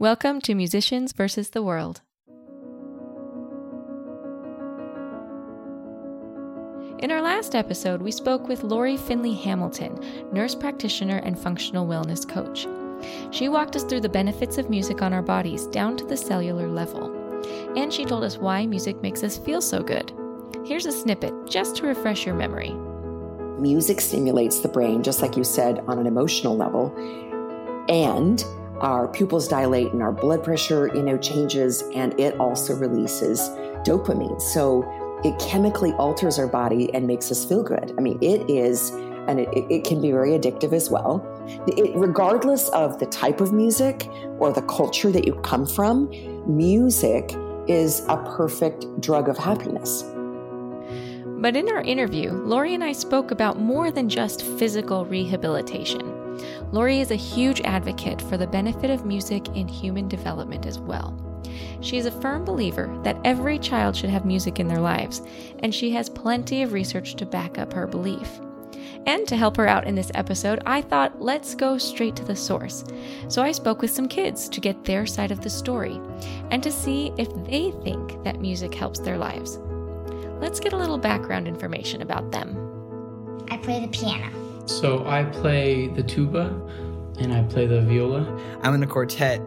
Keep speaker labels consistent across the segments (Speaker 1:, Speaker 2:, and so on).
Speaker 1: Welcome to Musicians versus the World. In our last episode, we spoke with Lori Finley Hamilton, nurse practitioner and functional wellness coach. She walked us through the benefits of music on our bodies down to the cellular level. And she told us why music makes us feel so good. Here's a snippet just to refresh your memory.
Speaker 2: Music stimulates the brain, just like you said, on an emotional level. And our pupils dilate and our blood pressure, you know, changes, and it also releases dopamine. So it chemically alters our body and makes us feel good. I mean, it is, and it, it can be very addictive as well. It, regardless of the type of music or the culture that you come from, music is a perfect drug of happiness.
Speaker 1: But in our interview, Lori and I spoke about more than just physical rehabilitation. Lori is a huge advocate for the benefit of music in human development as well. She is a firm believer that every child should have music in their lives, and she has plenty of research to back up her belief. And to help her out in this episode, I thought let's go straight to the source. So I spoke with some kids to get their side of the story and to see if they think that music helps their lives. Let's get a little background information about them.
Speaker 3: I play the piano.
Speaker 4: So I play the tuba and I play the viola.
Speaker 5: I'm in a quartet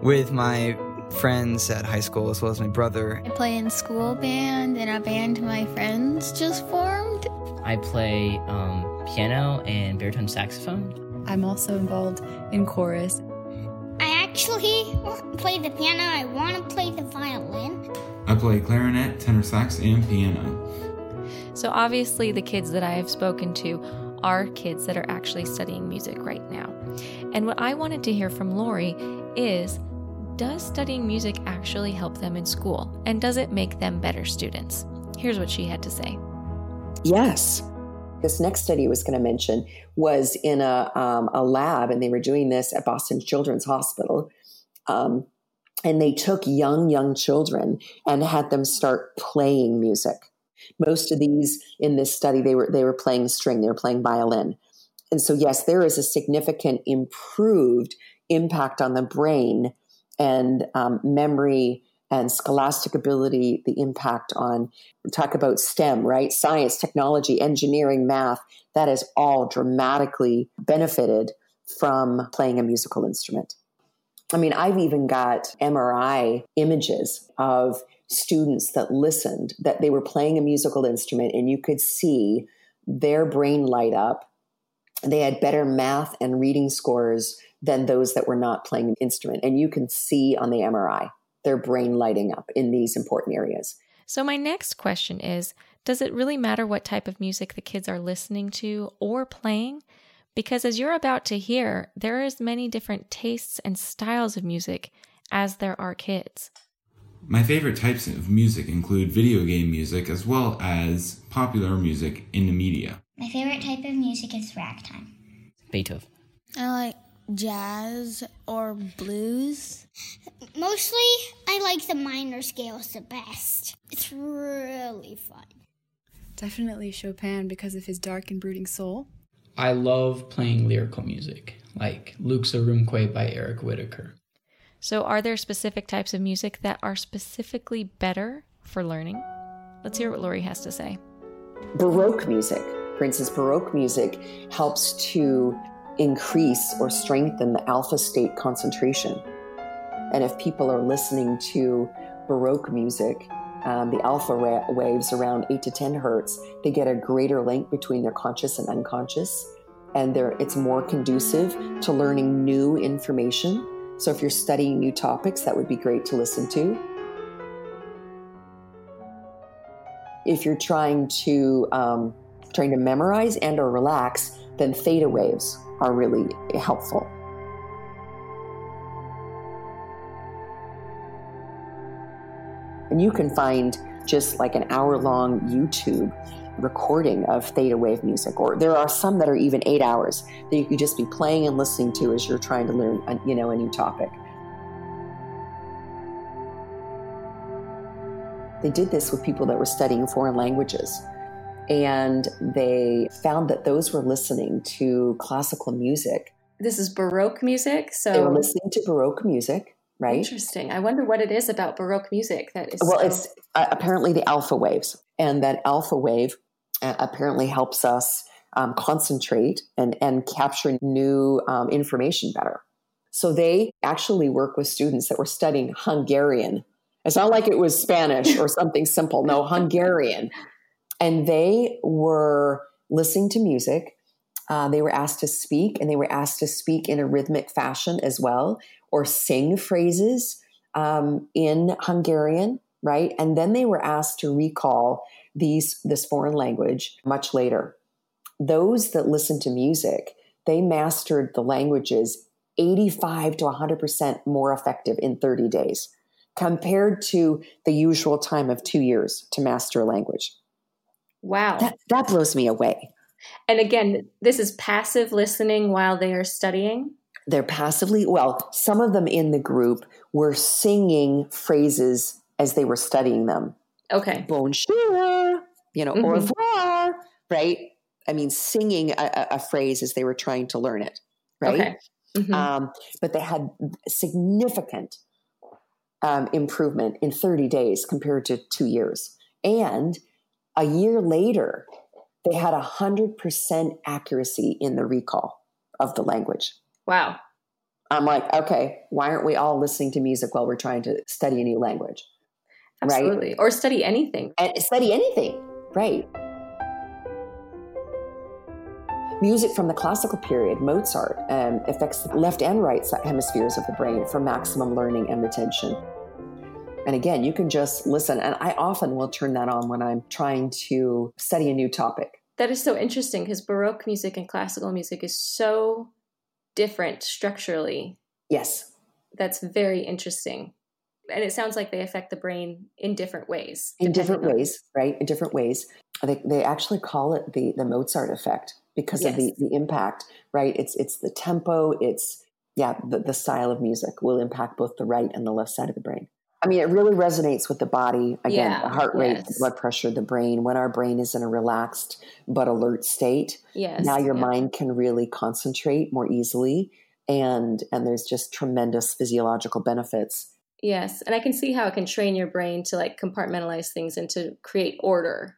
Speaker 5: with my friends at high school as well as my brother.
Speaker 6: I play in school band and a band my friends just formed.
Speaker 7: I play um, piano and baritone saxophone.
Speaker 8: I'm also involved in chorus.
Speaker 3: I actually play the piano. I want to play the violin.
Speaker 9: I play clarinet, tenor sax, and piano.
Speaker 1: So, obviously, the kids that I have spoken to are kids that are actually studying music right now. And what I wanted to hear from Lori is does studying music actually help them in school? And does it make them better students? Here's what she had to say.
Speaker 2: Yes. This next study I was going to mention was in a, um, a lab, and they were doing this at Boston Children's Hospital. Um, and they took young, young children and had them start playing music. Most of these in this study, they were they were playing string, they were playing violin. And so, yes, there is a significant improved impact on the brain and um, memory and scholastic ability, the impact on, talk about STEM, right? Science, technology, engineering, math, that is all dramatically benefited from playing a musical instrument. I mean, I've even got MRI images of students that listened, that they were playing a musical instrument, and you could see their brain light up. They had better math and reading scores than those that were not playing an instrument. And you can see on the MRI their brain lighting up in these important areas.
Speaker 1: So, my next question is Does it really matter what type of music the kids are listening to or playing? Because as you're about to hear, there are as many different tastes and styles of music as there are kids.
Speaker 9: My favorite types of music include video game music as well as popular music in the media.
Speaker 3: My favorite type of music is ragtime.
Speaker 7: Beethoven.
Speaker 6: I like jazz or blues?
Speaker 3: Mostly, I like the minor scales the best. It's really fun.
Speaker 8: Definitely Chopin because of his dark and brooding soul.
Speaker 4: I love playing lyrical music, like Lux Aurumque by Eric Whitacre.
Speaker 1: So, are there specific types of music that are specifically better for learning? Let's hear what Lori has to say.
Speaker 2: Baroque music, for instance, Baroque music helps to increase or strengthen the alpha state concentration. And if people are listening to Baroque music, um, the alpha ra- waves around 8 to 10 hertz, they get a greater link between their conscious and unconscious. And it's more conducive to learning new information. So if you're studying new topics, that would be great to listen to. If you're trying to um, trying to memorize and or relax, then theta waves are really helpful. And you can find just like an hour long YouTube recording of theta wave music, or there are some that are even eight hours that you could just be playing and listening to as you're trying to learn, a, you know, a new topic. They did this with people that were studying foreign languages and they found that those were listening to classical music.
Speaker 1: This is Baroque music. So
Speaker 2: they were listening to Baroque music right?
Speaker 1: Interesting. I wonder what it is about Baroque music that is.
Speaker 2: Well,
Speaker 1: so-
Speaker 2: it's uh, apparently the alpha waves, and that alpha wave uh, apparently helps us um, concentrate and and capture new um, information better. So they actually work with students that were studying Hungarian. It's not like it was Spanish or something simple. No, Hungarian, and they were listening to music. Uh, they were asked to speak, and they were asked to speak in a rhythmic fashion as well, or sing phrases um, in Hungarian, right? And then they were asked to recall these this foreign language much later. Those that listened to music, they mastered the languages 85 to 100% more effective in 30 days compared to the usual time of 2 years to master a language.
Speaker 1: wow.
Speaker 2: That that blows me away.
Speaker 1: and again, this is passive listening while they are studying.
Speaker 2: They're passively well, some of them in the group were singing phrases as they were studying them.
Speaker 1: Okay.
Speaker 2: bonjour, you know, au
Speaker 1: Mhm.
Speaker 2: revoir, right? I mean, singing a, a- phrase as they were trying to learn it, right?
Speaker 1: Okay. Mhm.
Speaker 2: Um, but they had significant um, improvement in 30 days compared to two years. And a year later, they had 100% accuracy in the recall of the language.
Speaker 1: wow.
Speaker 2: I'm like, okay, why aren't we all listening to music while we're trying to study a new language? Right.
Speaker 1: Absolutely. Or study anything.
Speaker 2: and study anything, right? Music from the classical period, Mozart, um, affects the left and right hemispheres of the brain for maximum learning and retention. And again, you can just listen. And I often will turn that on when I'm trying to study a new topic.
Speaker 1: That is so interesting because Baroque music and classical music is so different structurally.
Speaker 2: Yes,
Speaker 1: That's very interesting. And it sounds like they affect the brain in different ways.
Speaker 2: in different ways, right? In different ways. They, they actually call it the, the Mozart effect because of the, the impact, right? It's, it's the tempo, it's, yeah, the, the style of music will impact both the right and the left side of the brain. I mean, it really resonates with the body. Again,
Speaker 1: Yeah,
Speaker 2: the heart rate, the
Speaker 1: yes.
Speaker 2: blood pressure, the brain. When our brain is in a relaxed but alert state,
Speaker 1: Yes.
Speaker 2: now your
Speaker 1: yeah.
Speaker 2: mind can really concentrate more easily. And, and there's just tremendous physiological benefits.
Speaker 1: Yes. And I can see how it can train your brain to like compartmentalize things and to create order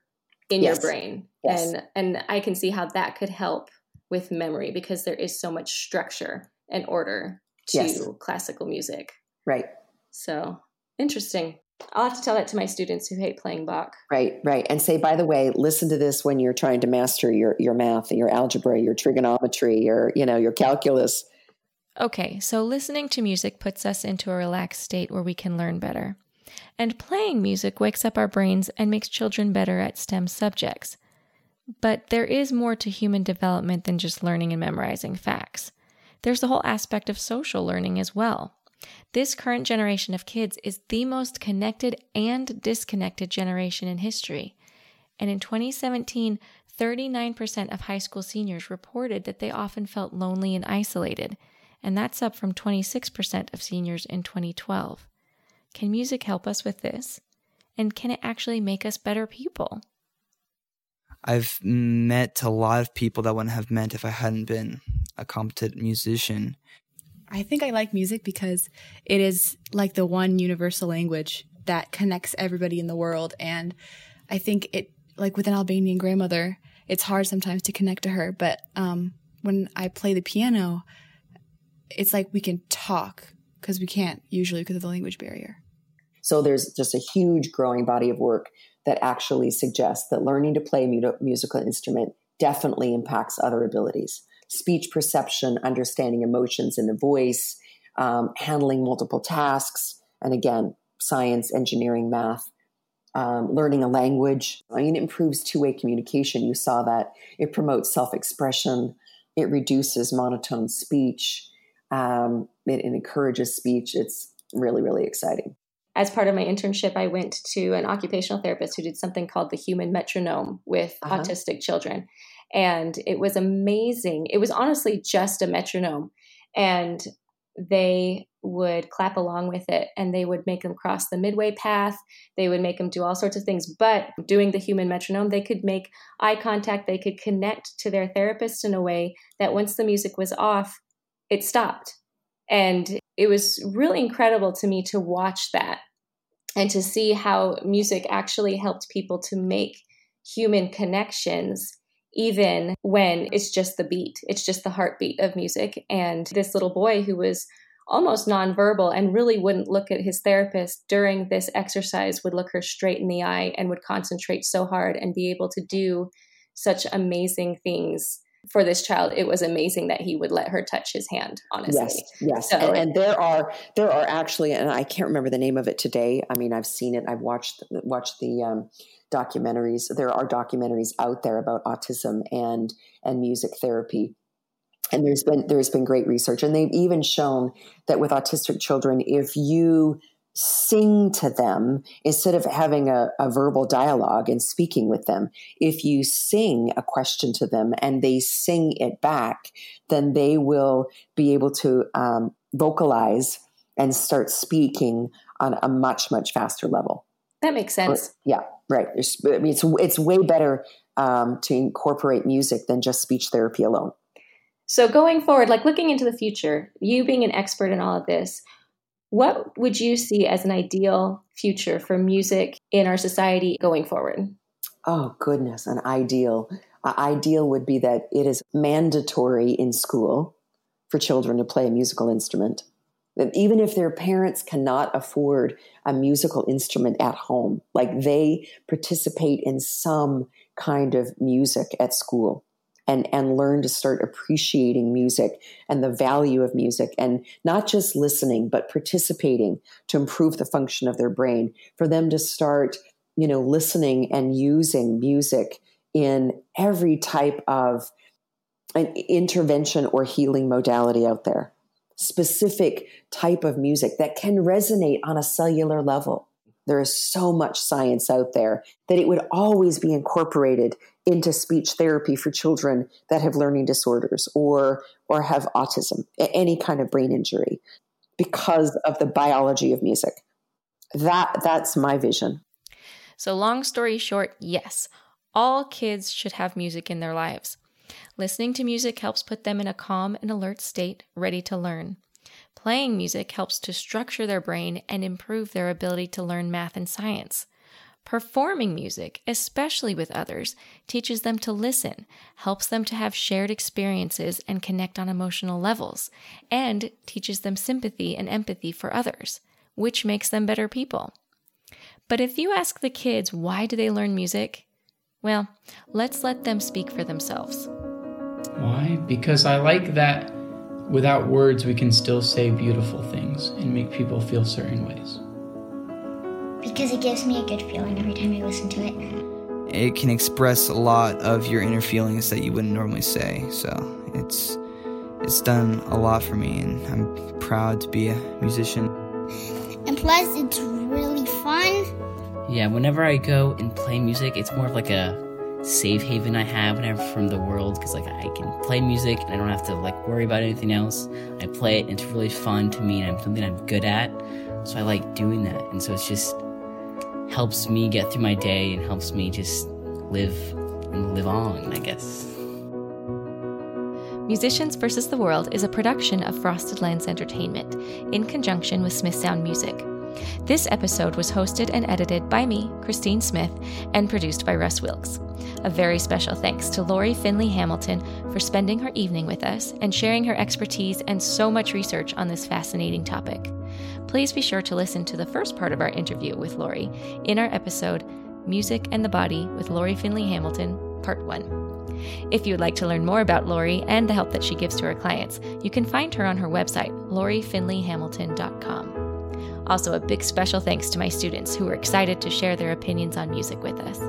Speaker 1: in
Speaker 2: Yes.
Speaker 1: your brain.
Speaker 2: Yes.
Speaker 1: And and I can see how that could help with memory because there is so much structure and order to
Speaker 2: Yes.
Speaker 1: classical music.
Speaker 2: Right.
Speaker 1: So interesting. I'll have to tell that to my students who hate playing Bach.
Speaker 2: Right, right. And say, by the way, listen to this when you're trying to master your, your math, your algebra, your trigonometry, your, you know, your calculus.
Speaker 1: Okay, so listening to music puts us into a relaxed state where we can learn better. And playing music wakes up our brains and makes children better at STEM subjects. But there is more to human development than just learning and memorizing facts. There's the whole aspect of social learning as well. This current generation of kids is the most connected and disconnected generation in history. And in 2017, 39% of high school seniors reported that they often felt lonely and isolated, and that's up from 26% of seniors in 2012. Can music help us with this? And can it actually make us better people?
Speaker 5: I've met a lot of people that I wouldn't have met if I hadn't been a competent musician.
Speaker 8: I think I like music because it is like the one universal language that connects everybody in the world. And I think it, like with an Albanian grandmother, it's hard sometimes to connect to her. But um, when I play the piano, it's like we can talk because we can't usually because of the language barrier.
Speaker 2: So there's just a huge growing body of work that actually suggests that learning to play a musical instrument definitely impacts other abilities speech perception, understanding emotions in the voice, um, handling multiple tasks, and again, science, engineering, math. Um, learning a language. I mean, it improves two way communication. You saw that. It promotes self expression. It reduces monotone speech. Um, it, it encourages speech. It's really, really exciting.
Speaker 1: As part of my internship, I went to an occupational therapist who did something called the human metronome with
Speaker 2: Uh-huh.
Speaker 1: autistic children. And it was amazing. It was honestly just a metronome. And they would clap along with it and they would make them cross the midway path. They would make them do all sorts of things. But doing the human metronome, they could make eye contact. They could connect to their therapist in a way that once the music was off, it stopped. And it was really incredible to me to watch that and to see how music actually helped people to make human connections even when it's just the beat it's just the heartbeat of music and this little boy who was almost nonverbal and really wouldn't look at his therapist during this exercise would look her straight in the eye and would concentrate so hard and be able to do such amazing things for this child it was amazing that he would let her touch his hand honestly.
Speaker 2: Yes yes.
Speaker 1: So-
Speaker 2: and, and there are there are actually and i can't remember the name of it today. I mean i've seen it. I've watched watched the um, documentaries. There are documentaries out there about autism and and music therapy. And there's been there's been great research. And they've even shown that with autistic children if you sing to them instead of having a, a verbal dialogue and speaking with them. If you sing a question to them and they sing it back then they will be able to um, vocalize and start speaking on a much much faster level.
Speaker 1: That makes sense.
Speaker 2: yeah right. It's, I mean, it's, it's way better um, to incorporate music than just speech therapy alone.
Speaker 1: So going forward, like looking into the future, you being an expert in all of this, what would you see as an ideal future for music in our society going forward?
Speaker 2: Oh goodness, an ideal. Uh, ideal would be that it is mandatory in school for children to play a musical instrument. That even if their parents cannot afford a musical instrument at home, like they participate in some kind of music at school and and learn to start appreciating music and the value of music and not just listening but participating to improve the function of their brain. For them to start you know listening and using music in every type of an intervention or healing modality out there. Specific type of music that can resonate on a cellular level. There is so much science out there that it would always be incorporated into speech therapy for children that have learning disorders or or have autism any kind of brain injury because of the biology of music that that's my vision
Speaker 1: So, long story short, yes, all kids should have music in their lives. Listening to music helps put them in a calm and alert state, ready to learn. Playing music helps to structure their brain and improve their ability to learn math and science. Performing music, especially with others, teaches them to listen, helps them to have shared experiences and connect on emotional levels, and teaches them sympathy and empathy for others, which makes them better people. But if you ask the kids why do they learn music, well, let's let them speak for themselves.
Speaker 4: Why? Because I like that without words we can still say beautiful things and make people feel certain ways.
Speaker 3: Because it gives me a good feeling every time I listen to it.
Speaker 5: It can express a lot of your inner feelings that you wouldn't normally say. So it's it's done a lot for me, and I'm proud to be a musician.
Speaker 3: And plus, it's really fun.
Speaker 7: Yeah, whenever I go and play music, it's more of like a safe haven I have whenever from the world because like I can play music and I don't have to like worry about anything else. I play it and it's really fun to me and I'm something I'm good at. So I like doing that. And so it's just helps me get through my day and helps me just live and live on, I guess.
Speaker 1: Musicians vs. the World is a production of Frosted Lens Entertainment in conjunction with Smith Sound Music. This episode was hosted and edited by me, Christine Smith, and produced by Russ Wilkes. A very special thanks to Lori Finley Hamilton for spending her evening with us and sharing her expertise and so much research on this fascinating topic. Please be sure to listen to the first part of our interview with Lori in our episode Music and the Body with Lori Finley Hamilton, Part 1. If you would like to learn more about Lori and the help that she gives to her clients, you can find her on her website, lorifinleyhamilton.com. Also, a big special thanks to my students who were excited to share their opinions on music with us.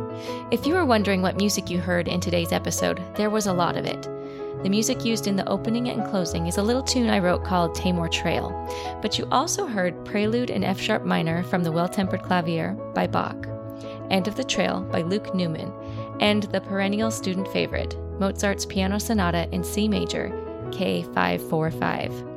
Speaker 1: If you were wondering what music you heard in today's episode, there was a lot of it. The music used in the opening and closing is a little tune I wrote called Tamor Trail, but you also heard Prelude in F sharp minor from the Well Tempered Clavier by Bach, End of the Trail by Luke Newman, and the perennial student favorite, Mozart's Piano Sonata in C major, K545.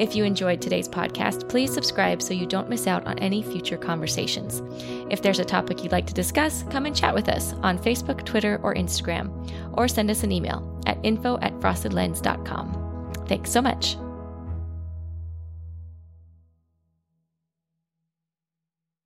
Speaker 1: If you enjoyed today's podcast, please subscribe so you don't miss out on any future conversations. If there's a topic you'd like to discuss, come and chat with us on Facebook, Twitter, or Instagram, or send us an email at info at frostedlens.com. Thanks so much.